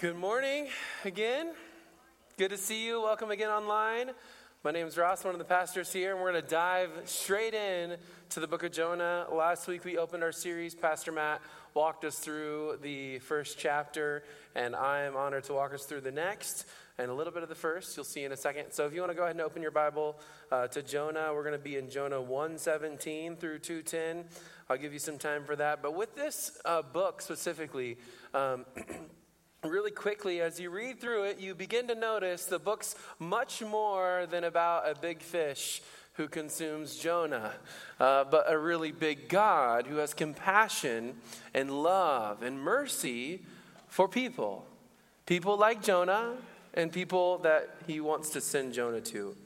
Good morning again. Good to see you. Welcome again online. My name is Ross, one of the pastors here, and we're going to dive straight in to the book of Jonah. Last week we opened our series. Pastor Matt walked us through the first chapter, and I am honored to walk us through the next and a little bit of the first. You'll see in a second. So if you want to go ahead and open your Bible uh, to Jonah, we're going to be in Jonah 117 through 210. I'll give you some time for that. But with this uh, book specifically, um, really quickly, as you read through it, you begin to notice the book's much more than about a big fish who consumes Jonah, uh, but a really big God who has compassion and love and mercy for people. People like Jonah and people that he wants to send Jonah to.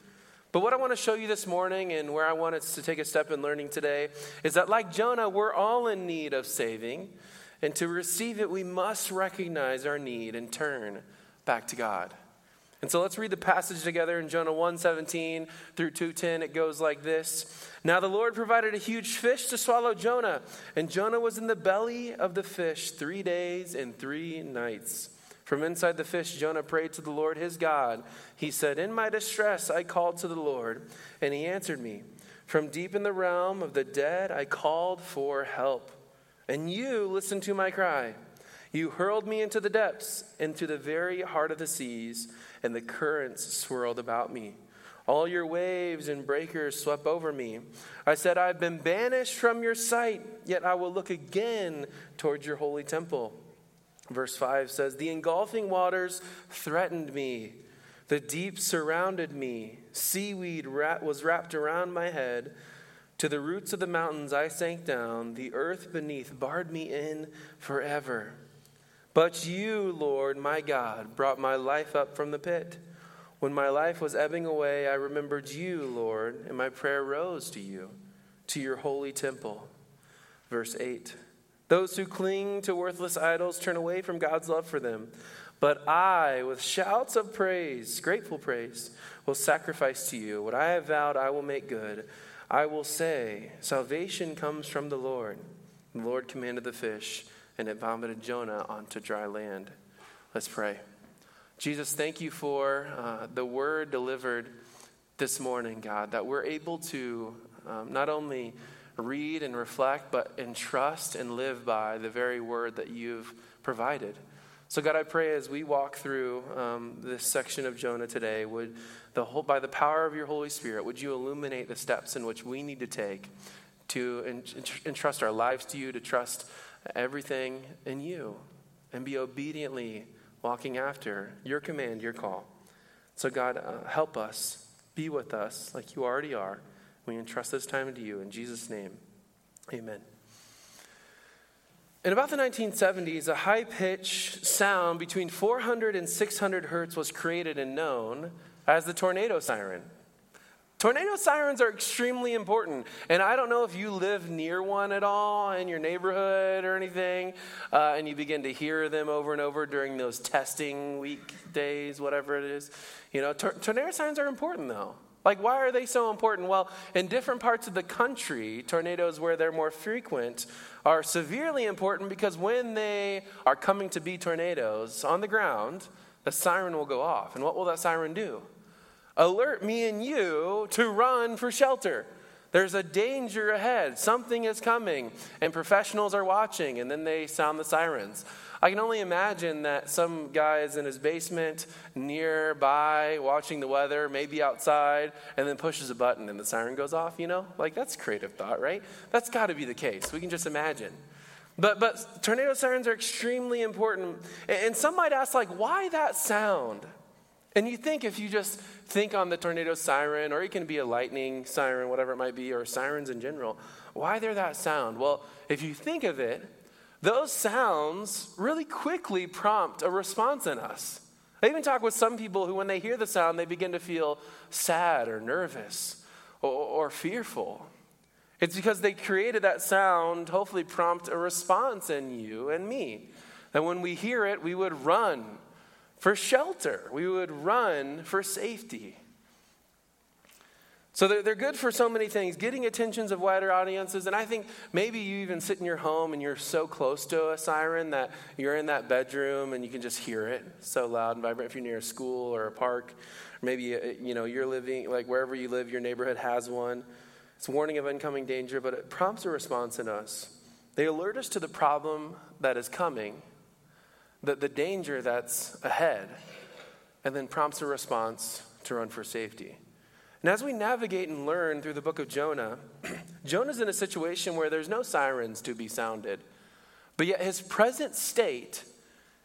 But what I want to show you this morning and where I want us to take a step in learning today is that, like Jonah, we're all in need of saving. And to receive it, we must recognize our need and turn back to God. And so let's read the passage together in Jonah 1:17 through 2:10. It goes like this. Now the Lord provided a huge fish to swallow Jonah, and Jonah was in the belly of the fish 3 days and 3 nights. From inside the fish Jonah prayed to the Lord his God. He said, "In my distress I called to the Lord, and he answered me. From deep in the realm of the dead I called for help." And you listened to my cry. You hurled me into the depths, into the very heart of the seas, and the currents swirled about me. All your waves and breakers swept over me. I said, I've been banished from your sight, yet I will look again towards your holy temple. Verse 5 says, The engulfing waters threatened me. The deep surrounded me. Seaweed was wrapped around my head. To the roots of the mountains I sank down, the earth beneath barred me in forever. But you, Lord, my God, brought my life up from the pit. When my life was ebbing away, I remembered you, Lord, and my prayer rose to you, to your holy temple. Verse 8 Those who cling to worthless idols turn away from God's love for them. But I, with shouts of praise, grateful praise, will sacrifice to you. What I have vowed, I will make good. I will say, Salvation comes from the Lord. The Lord commanded the fish, and it vomited Jonah onto dry land. Let's pray. Jesus, thank you for uh, the word delivered this morning, God, that we're able to um, not only read and reflect, but entrust and live by the very word that you've provided. So, God, I pray as we walk through um, this section of Jonah today, would the whole, by the power of your Holy Spirit, would you illuminate the steps in which we need to take to entrust our lives to you, to trust everything in you, and be obediently walking after your command, your call. So, God, uh, help us, be with us like you already are. We entrust this time to you. In Jesus' name, amen. In about the 1970s, a high pitched sound between 400 and 600 hertz was created and known as the tornado siren. Tornado sirens are extremely important, and I don't know if you live near one at all in your neighborhood or anything, uh, and you begin to hear them over and over during those testing week days, whatever it is. You know, tor- tornado sirens are important though. Like, why are they so important? Well, in different parts of the country, tornadoes where they're more frequent are severely important because when they are coming to be tornadoes on the ground, the siren will go off. And what will that siren do? Alert me and you to run for shelter. There's a danger ahead. Something is coming, and professionals are watching, and then they sound the sirens. I can only imagine that some guy is in his basement nearby watching the weather, maybe outside, and then pushes a button and the siren goes off, you know? Like, that's creative thought, right? That's got to be the case. We can just imagine. But, but tornado sirens are extremely important. And some might ask, like, why that sound? And you think if you just think on the tornado siren, or it can be a lightning siren, whatever it might be, or sirens in general, why they're that sound? Well, if you think of it, those sounds really quickly prompt a response in us. I even talk with some people who, when they hear the sound, they begin to feel sad or nervous or, or fearful. It's because they created that sound, hopefully, prompt a response in you and me. That when we hear it, we would run for shelter, we would run for safety. So they're, they're good for so many things, getting attentions of wider audiences. And I think maybe you even sit in your home and you're so close to a siren that you're in that bedroom and you can just hear it so loud and vibrant if you're near a school or a park. Maybe, uh, you know, you're living, like wherever you live, your neighborhood has one. It's warning of incoming danger, but it prompts a response in us. They alert us to the problem that is coming, the, the danger that's ahead, and then prompts a response to run for safety. And as we navigate and learn through the book of Jonah, Jonah's in a situation where there's no sirens to be sounded, but yet his present state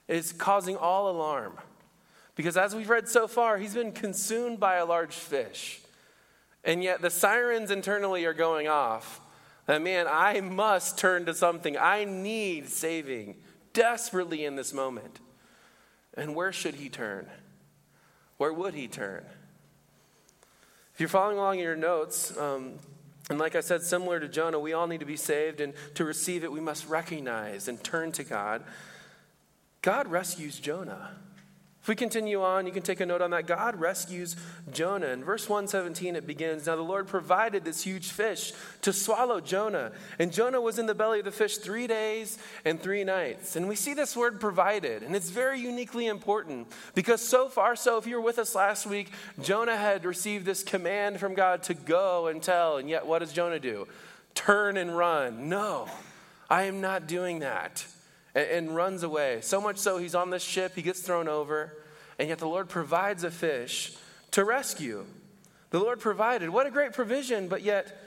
is causing all alarm. Because as we've read so far, he's been consumed by a large fish. And yet the sirens internally are going off. That man, I must turn to something. I need saving desperately in this moment. And where should he turn? Where would he turn? If you're following along in your notes, um, and like I said, similar to Jonah, we all need to be saved, and to receive it, we must recognize and turn to God. God rescues Jonah. We continue on, you can take a note on that. God rescues Jonah. In verse 117, it begins Now the Lord provided this huge fish to swallow Jonah. And Jonah was in the belly of the fish three days and three nights. And we see this word provided, and it's very uniquely important because so far, so if you were with us last week, Jonah had received this command from God to go and tell. And yet, what does Jonah do? Turn and run. No, I am not doing that and, and runs away. So much so, he's on this ship, he gets thrown over, and yet the Lord provides a fish to rescue. The Lord provided. What a great provision, but yet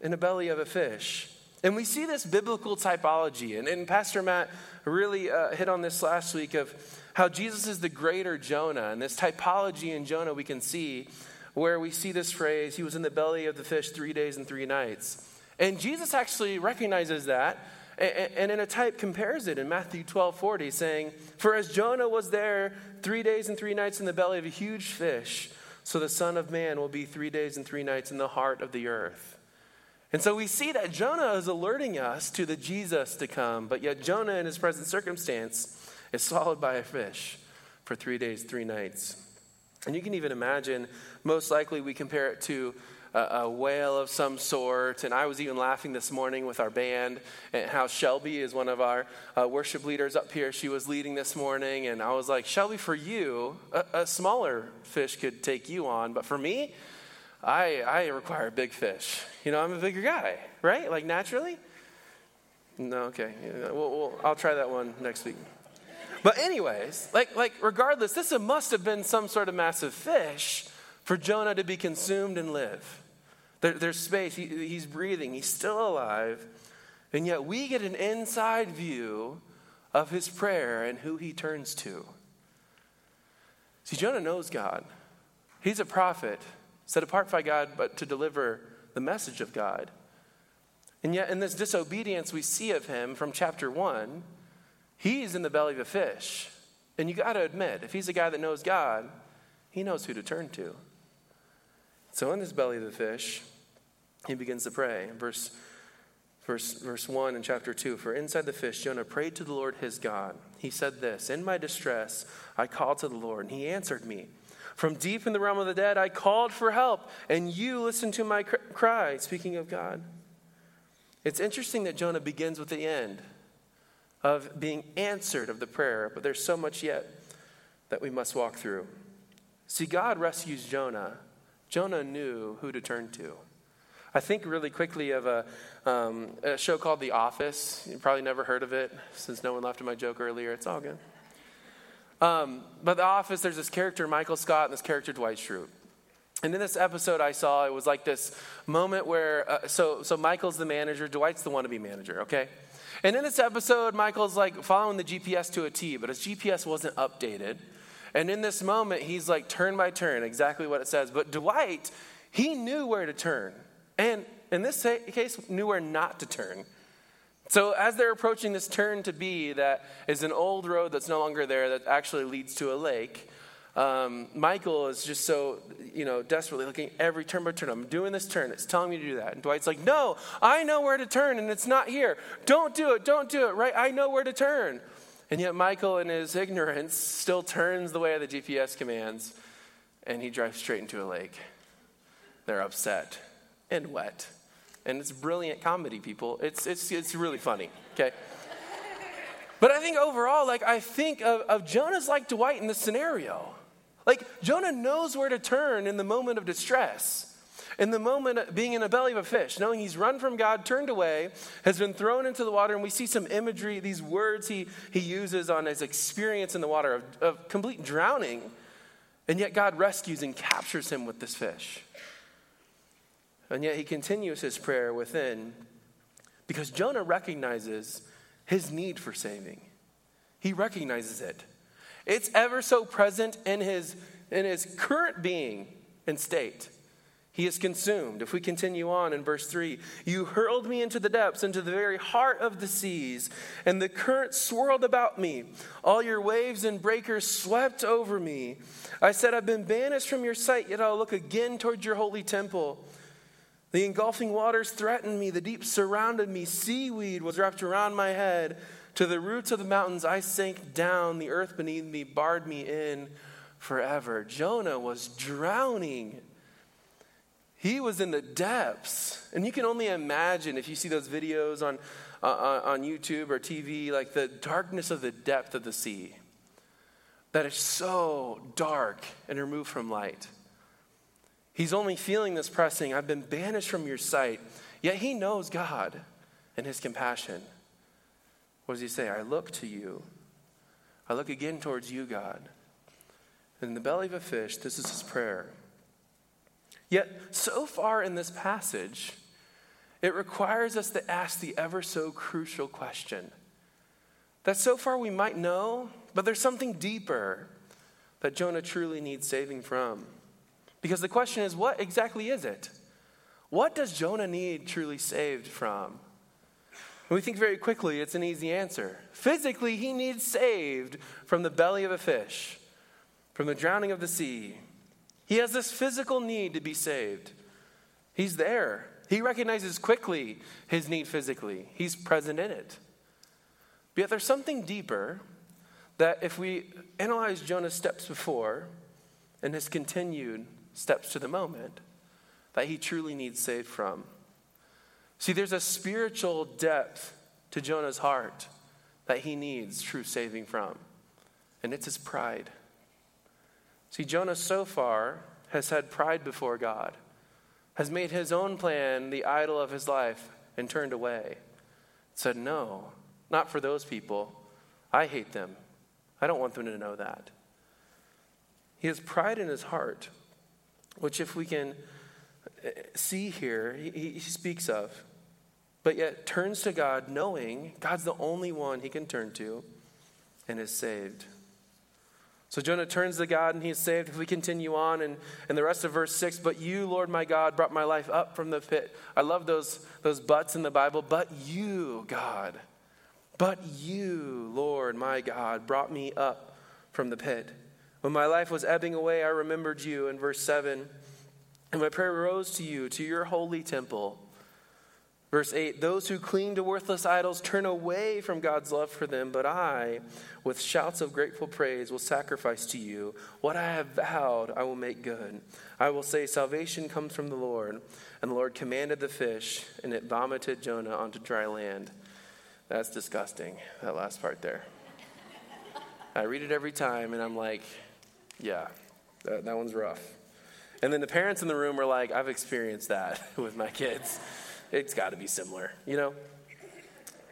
in the belly of a fish. And we see this biblical typology. And, and Pastor Matt really uh, hit on this last week of how Jesus is the greater Jonah. And this typology in Jonah we can see where we see this phrase, he was in the belly of the fish three days and three nights. And Jesus actually recognizes that and in a type compares it in Matthew 12 40, saying, For as Jonah was there three days and three nights in the belly of a huge fish, so the Son of Man will be three days and three nights in the heart of the earth. And so we see that Jonah is alerting us to the Jesus to come, but yet Jonah, in his present circumstance, is swallowed by a fish for three days, three nights. And you can even imagine, most likely, we compare it to a, whale of some sort. And I was even laughing this morning with our band and how Shelby is one of our uh, worship leaders up here. She was leading this morning, and I was like, Shelby, for you, a, a smaller fish could take you on, but for me, I, I require a big fish. You know, I'm a bigger guy, right? Like naturally. No, okay. We'll, we'll, I'll try that one next week. But anyways, like like regardless, this must have been some sort of massive fish for Jonah to be consumed and live. There, there's space. He, he's breathing. He's still alive. And yet we get an inside view of his prayer and who he turns to. See, Jonah knows God. He's a prophet, set apart by God, but to deliver the message of God. And yet, in this disobedience we see of him from chapter one, he's in the belly of a fish. And you got to admit, if he's a guy that knows God, he knows who to turn to. So, in this belly of the fish, he begins to pray. Verse, verse, verse 1 in chapter 2 For inside the fish, Jonah prayed to the Lord his God. He said this In my distress, I called to the Lord, and he answered me. From deep in the realm of the dead, I called for help, and you listened to my cry. Speaking of God. It's interesting that Jonah begins with the end of being answered of the prayer, but there's so much yet that we must walk through. See, God rescues Jonah. Jonah knew who to turn to. I think really quickly of a, um, a show called The Office. You probably never heard of it since no one laughed at my joke earlier. It's all good. Um, but The Office, there's this character, Michael Scott, and this character, Dwight Schrute. And in this episode I saw, it was like this moment where, uh, so, so Michael's the manager, Dwight's the wannabe manager, okay? And in this episode, Michael's like following the GPS to a T, but his GPS wasn't updated. And in this moment, he's like turn by turn, exactly what it says. But Dwight, he knew where to turn. And in this case, knew where not to turn. So as they're approaching this turn to be that is an old road that's no longer there that actually leads to a lake, um, Michael is just so, you know, desperately looking every turn by turn. I'm doing this turn. It's telling me to do that. And Dwight's like, no, I know where to turn and it's not here. Don't do it. Don't do it, right? I know where to turn. And yet Michael, in his ignorance, still turns the way of the GPS commands and he drives straight into a lake. they're upset and wet. And it's brilliant comedy, people. It's, it's, it's really funny, okay? But I think overall, like, I think of, of Jonah's like Dwight in this scenario. Like, Jonah knows where to turn in the moment of distress. In the moment of being in the belly of a fish, knowing he's run from God, turned away, has been thrown into the water, and we see some imagery, these words he, he uses on his experience in the water of, of complete drowning. And yet God rescues and captures him with this fish. And yet he continues his prayer within because Jonah recognizes his need for saving. He recognizes it. It's ever so present in his, in his current being and state. He is consumed. If we continue on in verse 3, you hurled me into the depths, into the very heart of the seas, and the current swirled about me. All your waves and breakers swept over me. I said, I've been banished from your sight, yet I'll look again toward your holy temple. The engulfing waters threatened me, the deep surrounded me, seaweed was wrapped around my head. To the roots of the mountains I sank down, the earth beneath me barred me in forever. Jonah was drowning. He was in the depths. And you can only imagine if you see those videos on, uh, on YouTube or TV, like the darkness of the depth of the sea. That is so dark and removed from light. He's only feeling this pressing. I've been banished from your sight. Yet he knows God and his compassion. What does he say? I look to you. I look again towards you, God. In the belly of a fish, this is his prayer. Yet, so far in this passage, it requires us to ask the ever so crucial question that so far we might know, but there's something deeper that Jonah truly needs saving from. Because the question is, what exactly is it? What does Jonah need truly saved from? We think very quickly it's an easy answer. Physically, he needs saved from the belly of a fish, from the drowning of the sea. He has this physical need to be saved. He's there. He recognizes quickly his need physically, he's present in it. But yet, there's something deeper that if we analyze Jonah's steps before and his continued steps to the moment that he truly needs saved from. See, there's a spiritual depth to Jonah's heart that he needs true saving from, and it's his pride. See, Jonah so far has had pride before God, has made his own plan the idol of his life, and turned away. Said, No, not for those people. I hate them. I don't want them to know that. He has pride in his heart which, if we can uh, see here, he, he speaks of, but yet turns to God knowing God's the only one he can turn to and is saved. So Jonah turns to God and he is saved. If we continue on and, and the rest of verse 6, but you, Lord my God, brought my life up from the pit. I love those, those buts in the Bible. But you, God, but you, Lord my God, brought me up from the pit. When my life was ebbing away, I remembered you in verse 7. And my prayer rose to you, to your holy temple. Verse 8 Those who cling to worthless idols turn away from God's love for them, but I, with shouts of grateful praise, will sacrifice to you. What I have vowed, I will make good. I will say, Salvation comes from the Lord. And the Lord commanded the fish, and it vomited Jonah onto dry land. That's disgusting, that last part there. I read it every time, and I'm like, yeah, that, that one's rough. And then the parents in the room are like, I've experienced that with my kids. It's got to be similar, you know?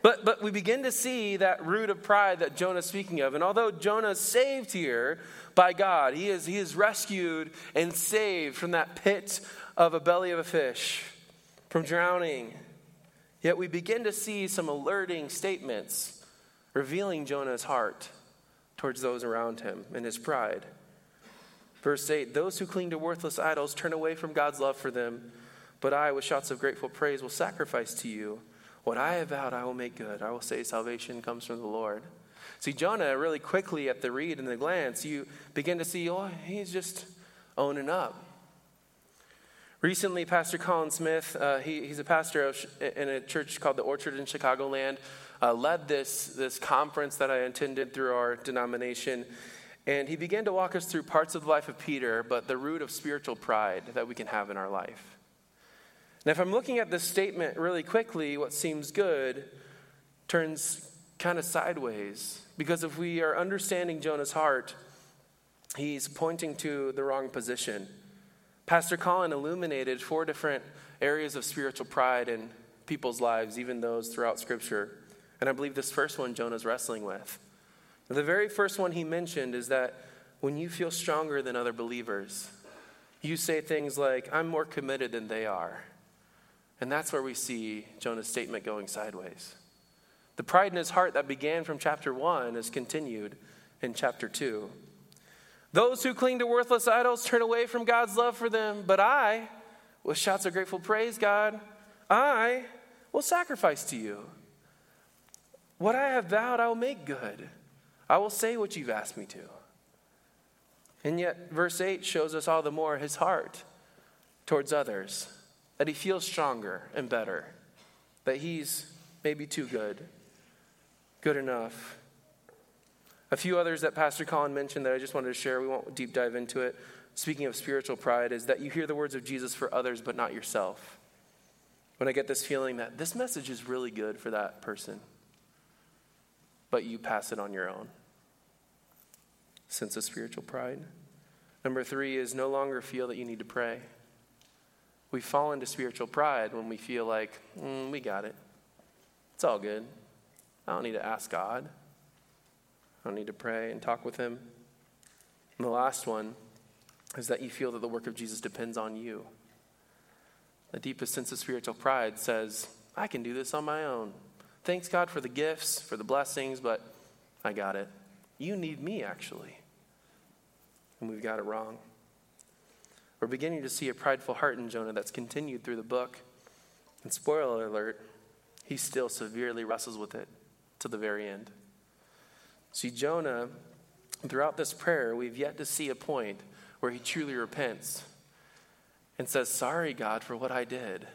But, but we begin to see that root of pride that Jonah's speaking of. And although Jonah is saved here by God, he is, he is rescued and saved from that pit of a belly of a fish, from drowning. Yet we begin to see some alerting statements revealing Jonah's heart towards those around him and his pride. Verse 8 Those who cling to worthless idols turn away from God's love for them, but I, with shouts of grateful praise, will sacrifice to you. What I have vowed, I will make good. I will say, Salvation comes from the Lord. See, Jonah, really quickly at the read and the glance, you begin to see, oh, he's just owning up. Recently, Pastor Colin Smith, uh, he, he's a pastor of, in a church called the Orchard in Chicagoland, uh, led this, this conference that I attended through our denomination. And he began to walk us through parts of the life of Peter, but the root of spiritual pride that we can have in our life. Now, if I'm looking at this statement really quickly, what seems good turns kind of sideways. Because if we are understanding Jonah's heart, he's pointing to the wrong position. Pastor Colin illuminated four different areas of spiritual pride in people's lives, even those throughout Scripture. And I believe this first one Jonah's wrestling with. The very first one he mentioned is that when you feel stronger than other believers, you say things like, I'm more committed than they are. And that's where we see Jonah's statement going sideways. The pride in his heart that began from chapter 1 is continued in chapter 2. Those who cling to worthless idols turn away from God's love for them, but I, with shouts of grateful praise, God, I will sacrifice to you. What I have vowed, I will make good. I will say what you've asked me to. And yet, verse 8 shows us all the more his heart towards others, that he feels stronger and better, that he's maybe too good, good enough. A few others that Pastor Colin mentioned that I just wanted to share, we won't deep dive into it. Speaking of spiritual pride, is that you hear the words of Jesus for others, but not yourself. When I get this feeling that this message is really good for that person, but you pass it on your own sense of spiritual pride. Number three is no longer feel that you need to pray. We fall into spiritual pride when we feel like, mm, we got it. It's all good. I don't need to ask God. I don't need to pray and talk with Him. And the last one is that you feel that the work of Jesus depends on you. The deepest sense of spiritual pride says, I can do this on my own. Thanks God for the gifts, for the blessings, but I got it. You need me, actually and we've got it wrong. We're beginning to see a prideful heart in Jonah that's continued through the book. And spoiler alert, he still severely wrestles with it to the very end. See, Jonah, throughout this prayer, we've yet to see a point where he truly repents and says, Sorry, God, for what I did.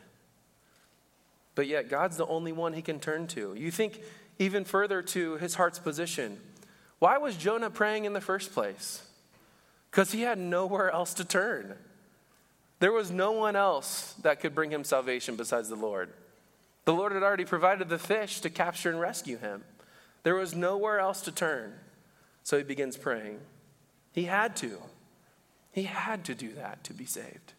But yet, God's the only one he can turn to. You think even further to his heart's position. Why was Jonah praying in the first place? Because he had nowhere else to turn. There was no one else that could bring him salvation besides the Lord. The Lord had already provided the fish to capture and rescue him. There was nowhere else to turn. So he begins praying. He had to. He had to do that to be saved.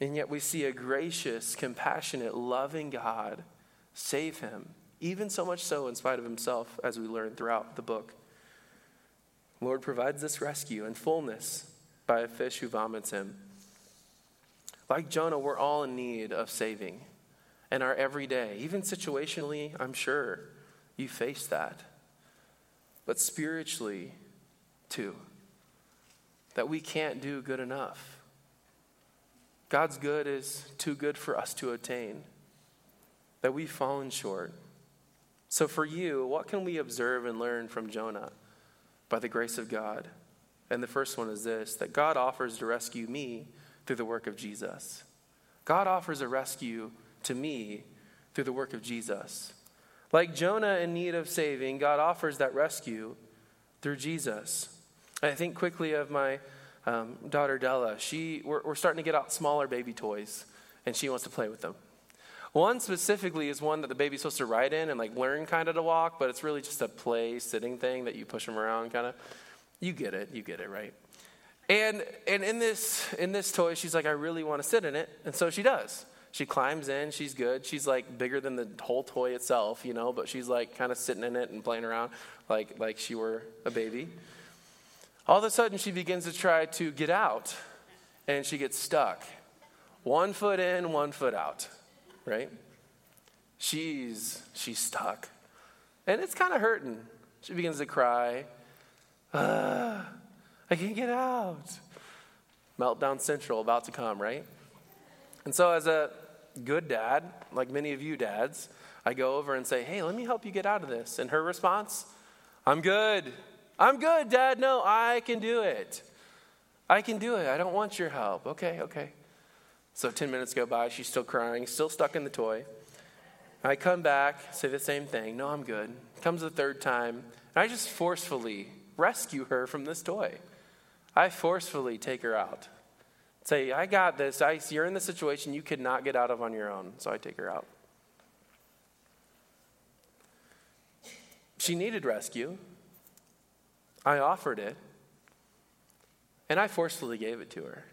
And yet we see a gracious, compassionate, loving God save him, even so much so in spite of himself, as we learn throughout the book. Lord provides this rescue and fullness by a fish who vomits him. Like Jonah, we're all in need of saving. And our everyday, even situationally, I'm sure you face that. But spiritually, too, that we can't do good enough. God's good is too good for us to attain, that we've fallen short. So, for you, what can we observe and learn from Jonah? By the grace of God. And the first one is this that God offers to rescue me through the work of Jesus. God offers a rescue to me through the work of Jesus. Like Jonah in need of saving, God offers that rescue through Jesus. I think quickly of my um, daughter Della. She, we're, we're starting to get out smaller baby toys, and she wants to play with them. One specifically is one that the baby's supposed to ride in and like learn kind of to walk, but it's really just a play sitting thing that you push them around kind of. You get it, you get it, right? And and in this in this toy, she's like, I really want to sit in it, and so she does. She climbs in, she's good. She's like bigger than the whole toy itself, you know, but she's like kind of sitting in it and playing around like like she were a baby. All of a sudden, she begins to try to get out, and she gets stuck. One foot in, one foot out right? She's she's stuck. And it's kind of hurting. She begins to cry. Ah, I can't get out. Meltdown Central about to come, right? And so, as a good dad, like many of you dads, I go over and say, Hey, let me help you get out of this. And her response, I'm good. I'm good, Dad. No, I can do it. I can do it. I don't want your help. Okay, okay. So 10 minutes go by, she's still crying, still stuck in the toy. I come back, say the same thing. No, I'm good. Comes the third time, and I just forcefully rescue her from this toy. I forcefully take her out. Say, I got this. I, you're in the situation you could not get out of on your own, so I take her out. She needed rescue. I offered it, and I forcefully gave it to her.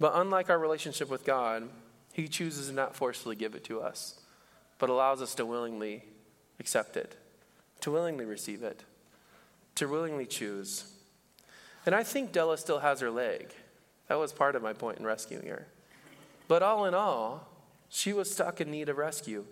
But unlike our relationship with God, He chooses not forcefully give it to us, but allows us to willingly accept it, to willingly receive it, to willingly choose. And I think Della still has her leg. That was part of my point in rescuing her. But all in all, she was stuck in need of rescue.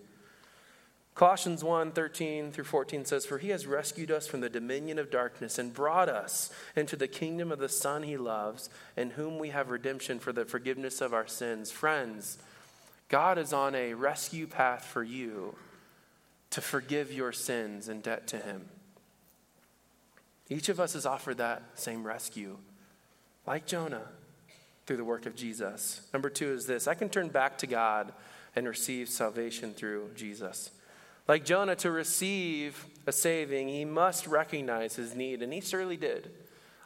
Colossians 1 13 through 14 says, For he has rescued us from the dominion of darkness and brought us into the kingdom of the Son he loves, in whom we have redemption for the forgiveness of our sins. Friends, God is on a rescue path for you to forgive your sins and debt to him. Each of us is offered that same rescue, like Jonah, through the work of Jesus. Number two is this I can turn back to God and receive salvation through Jesus. Like Jonah, to receive a saving, he must recognize his need, and he surely did.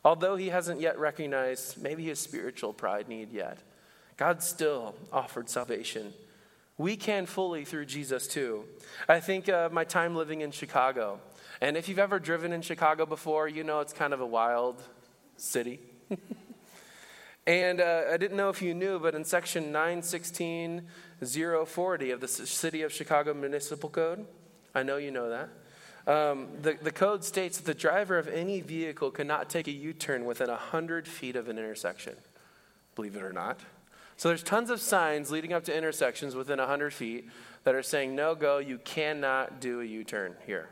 Although he hasn't yet recognized maybe his spiritual pride need yet, God still offered salvation. We can fully through Jesus too. I think of my time living in Chicago. And if you've ever driven in Chicago before, you know it's kind of a wild city. and uh, I didn't know if you knew, but in section 916 040 of the City of Chicago Municipal Code. I know you know that. Um, the, the code states that the driver of any vehicle cannot take a U turn within 100 feet of an intersection, believe it or not. So there's tons of signs leading up to intersections within 100 feet that are saying, no go, you cannot do a U turn here.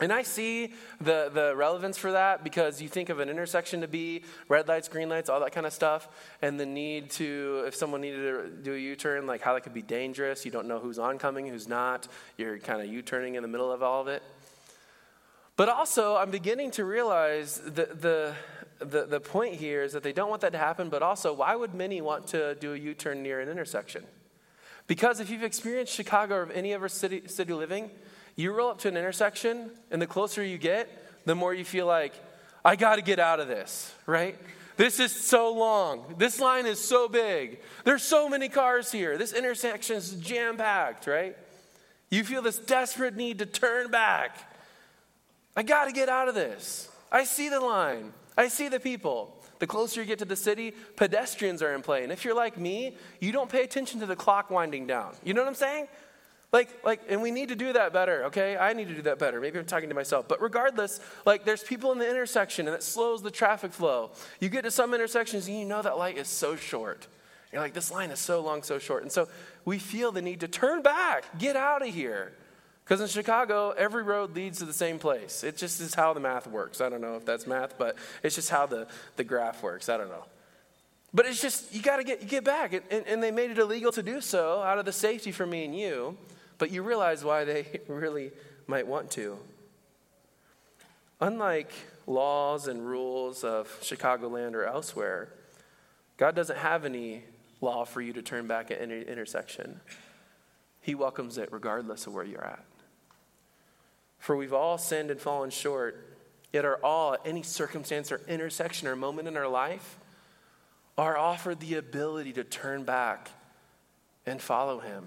And I see the, the relevance for that because you think of an intersection to be red lights, green lights, all that kind of stuff, and the need to, if someone needed to do a U turn, like how that could be dangerous. You don't know who's oncoming, who's not. You're kind of U turning in the middle of all of it. But also, I'm beginning to realize the, the, the, the point here is that they don't want that to happen, but also, why would many want to do a U turn near an intersection? Because if you've experienced Chicago or any other city, city living, you roll up to an intersection, and the closer you get, the more you feel like, I got to get out of this, right? This is so long. This line is so big. There's so many cars here. This intersection is jam packed, right? You feel this desperate need to turn back. I got to get out of this. I see the line, I see the people. The closer you get to the city, pedestrians are in play. And if you're like me, you don't pay attention to the clock winding down. You know what I'm saying? Like, like, and we need to do that better, okay? I need to do that better. Maybe I'm talking to myself. But regardless, like, there's people in the intersection and it slows the traffic flow. You get to some intersections and you know that light is so short. You're like, this line is so long, so short. And so we feel the need to turn back, get out of here. Because in Chicago, every road leads to the same place. It just is how the math works. I don't know if that's math, but it's just how the, the graph works. I don't know. But it's just, you got to get, get back. And, and they made it illegal to do so out of the safety for me and you but you realize why they really might want to. Unlike laws and rules of Chicagoland or elsewhere, God doesn't have any law for you to turn back at any intersection. He welcomes it regardless of where you're at. For we've all sinned and fallen short, yet are all, at any circumstance or intersection or moment in our life, are offered the ability to turn back and follow Him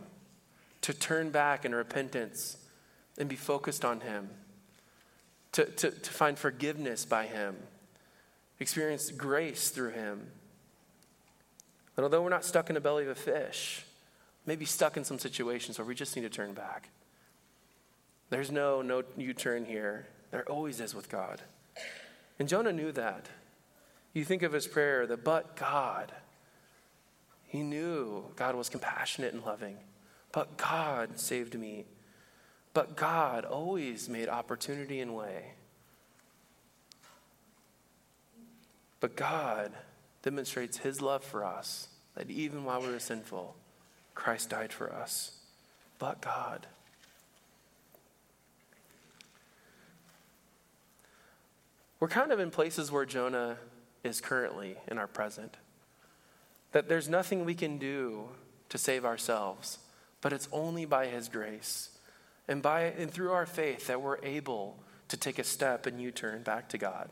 to turn back in repentance and be focused on Him, to, to, to find forgiveness by Him, experience grace through Him. And although we're not stuck in the belly of a fish, maybe stuck in some situations where we just need to turn back. There's no no U-turn here. There always is with God. And Jonah knew that. You think of his prayer, the but God. He knew God was compassionate and loving. But God saved me. But God always made opportunity and way. But God demonstrates his love for us that even while we were sinful, Christ died for us. But God. We're kind of in places where Jonah is currently in our present. That there's nothing we can do to save ourselves but it's only by his grace and by and through our faith that we're able to take a step and you turn back to God.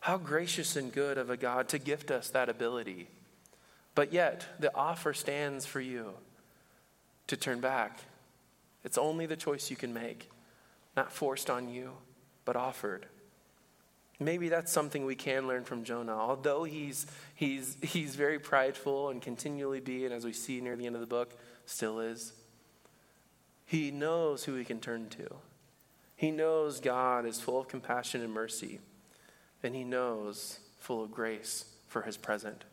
How gracious and good of a God to gift us that ability. But yet, the offer stands for you to turn back. It's only the choice you can make, not forced on you, but offered. Maybe that's something we can learn from Jonah. Although he's, he's, he's very prideful and continually be, and as we see near the end of the book, still is, he knows who he can turn to. He knows God is full of compassion and mercy, and he knows full of grace for his present.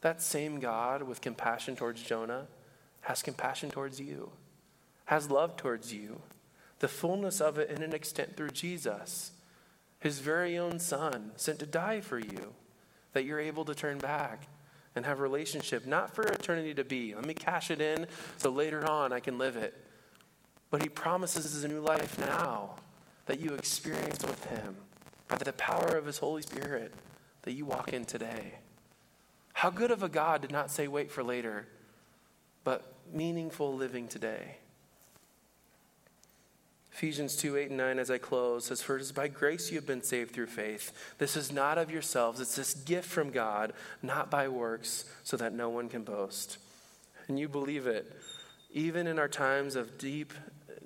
That same God with compassion towards Jonah has compassion towards you, has love towards you, the fullness of it in an extent through Jesus, his very own Son, sent to die for you, that you're able to turn back and have relationship, not for eternity to be. Let me cash it in so later on I can live it. But he promises a new life now that you experience with him by the power of his Holy Spirit that you walk in today. How good of a God did not say wait for later, but meaningful living today. Ephesians 2 8 and 9, as I close, says, For it is by grace you have been saved through faith. This is not of yourselves, it's this gift from God, not by works, so that no one can boast. And you believe it. Even in our times of deep,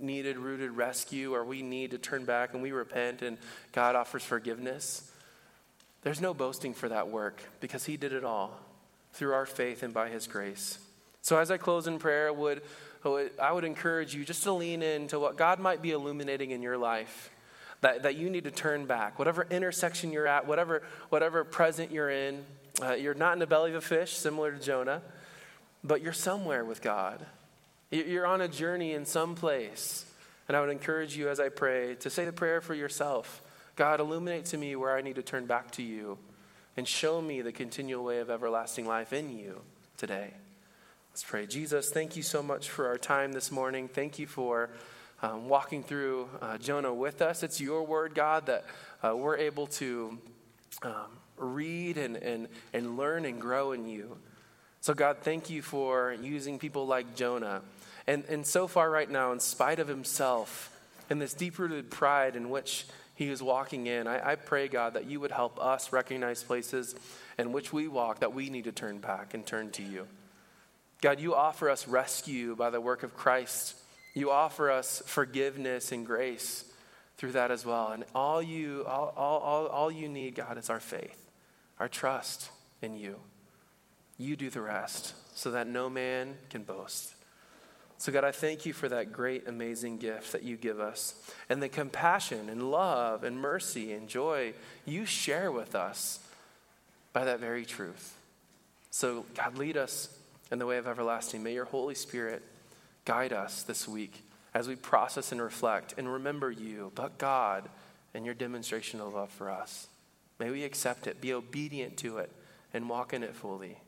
needed, rooted rescue, or we need to turn back and we repent and God offers forgiveness, there's no boasting for that work because He did it all through our faith and by His grace. So as I close in prayer, I would I would encourage you just to lean into what God might be illuminating in your life. That, that you need to turn back. Whatever intersection you're at, whatever, whatever present you're in, uh, you're not in the belly of a fish, similar to Jonah, but you're somewhere with God. You're on a journey in some place. And I would encourage you as I pray to say the prayer for yourself God, illuminate to me where I need to turn back to you and show me the continual way of everlasting life in you today. Let's pray. Jesus, thank you so much for our time this morning. Thank you for um, walking through uh, Jonah with us. It's your word, God, that uh, we're able to um, read and, and, and learn and grow in you. So, God, thank you for using people like Jonah. And, and so far, right now, in spite of himself and this deep rooted pride in which he is walking in, I, I pray, God, that you would help us recognize places in which we walk that we need to turn back and turn to you. God, you offer us rescue by the work of Christ. You offer us forgiveness and grace through that as well. And all you, all, all, all, you need, God, is our faith, our trust in you. You do the rest so that no man can boast. So, God, I thank you for that great, amazing gift that you give us and the compassion and love and mercy and joy you share with us by that very truth. So, God, lead us in the way of everlasting. May your Holy Spirit guide us this week as we process and reflect and remember you, but God, and your demonstration of love for us. May we accept it, be obedient to it, and walk in it fully.